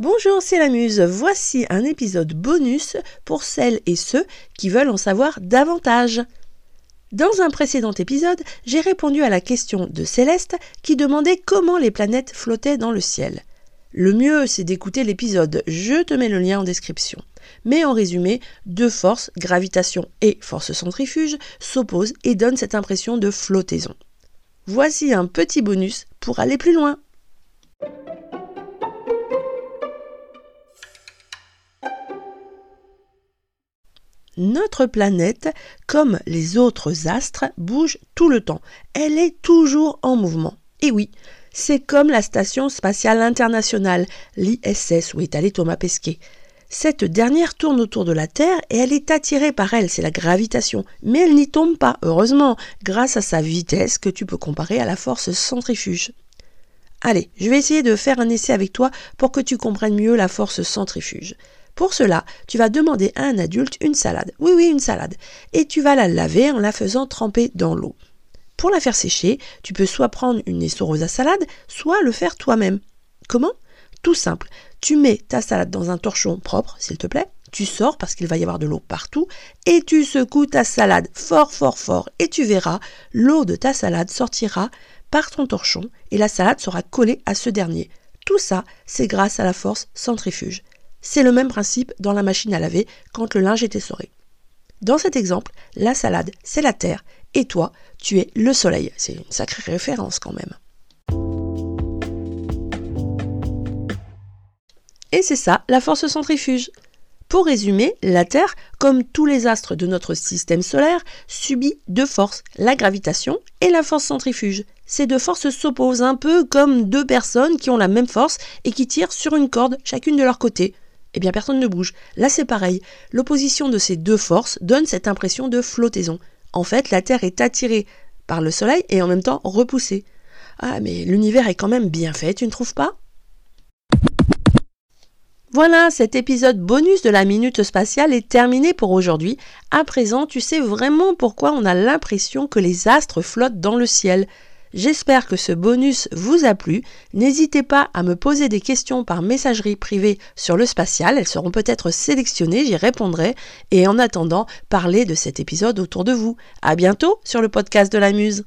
Bonjour, c'est la Muse. Voici un épisode bonus pour celles et ceux qui veulent en savoir davantage. Dans un précédent épisode, j'ai répondu à la question de Céleste qui demandait comment les planètes flottaient dans le ciel. Le mieux, c'est d'écouter l'épisode, je te mets le lien en description. Mais en résumé, deux forces, gravitation et force centrifuge, s'opposent et donnent cette impression de flottaison. Voici un petit bonus pour aller plus loin. Notre planète, comme les autres astres, bouge tout le temps. Elle est toujours en mouvement. Et oui, c'est comme la Station spatiale internationale, l'ISS, où est allé Thomas Pesquet. Cette dernière tourne autour de la Terre et elle est attirée par elle, c'est la gravitation. Mais elle n'y tombe pas, heureusement, grâce à sa vitesse que tu peux comparer à la force centrifuge. Allez, je vais essayer de faire un essai avec toi pour que tu comprennes mieux la force centrifuge. Pour cela, tu vas demander à un adulte une salade. Oui, oui, une salade. Et tu vas la laver en la faisant tremper dans l'eau. Pour la faire sécher, tu peux soit prendre une essoreuse à salade, soit le faire toi-même. Comment? Tout simple. Tu mets ta salade dans un torchon propre, s'il te plaît. Tu sors parce qu'il va y avoir de l'eau partout et tu secoues ta salade fort, fort, fort. Et tu verras, l'eau de ta salade sortira par ton torchon et la salade sera collée à ce dernier. Tout ça, c'est grâce à la force centrifuge. C'est le même principe dans la machine à laver quand le linge est essoré. Dans cet exemple, la salade, c'est la terre, et toi, tu es le soleil. C'est une sacrée référence quand même. Et c'est ça, la force centrifuge. Pour résumer, la Terre, comme tous les astres de notre système solaire, subit deux forces, la gravitation et la force centrifuge. Ces deux forces s'opposent un peu comme deux personnes qui ont la même force et qui tirent sur une corde chacune de leur côté eh bien personne ne bouge. Là c'est pareil. L'opposition de ces deux forces donne cette impression de flottaison. En fait, la Terre est attirée par le Soleil et en même temps repoussée. Ah mais l'univers est quand même bien fait, tu ne trouves pas? Voilà, cet épisode bonus de la Minute Spatiale est terminé pour aujourd'hui. À présent, tu sais vraiment pourquoi on a l'impression que les astres flottent dans le ciel. J'espère que ce bonus vous a plu. N'hésitez pas à me poser des questions par messagerie privée sur le spatial. Elles seront peut-être sélectionnées, j'y répondrai. Et en attendant, parlez de cet épisode autour de vous. À bientôt sur le podcast de la Muse.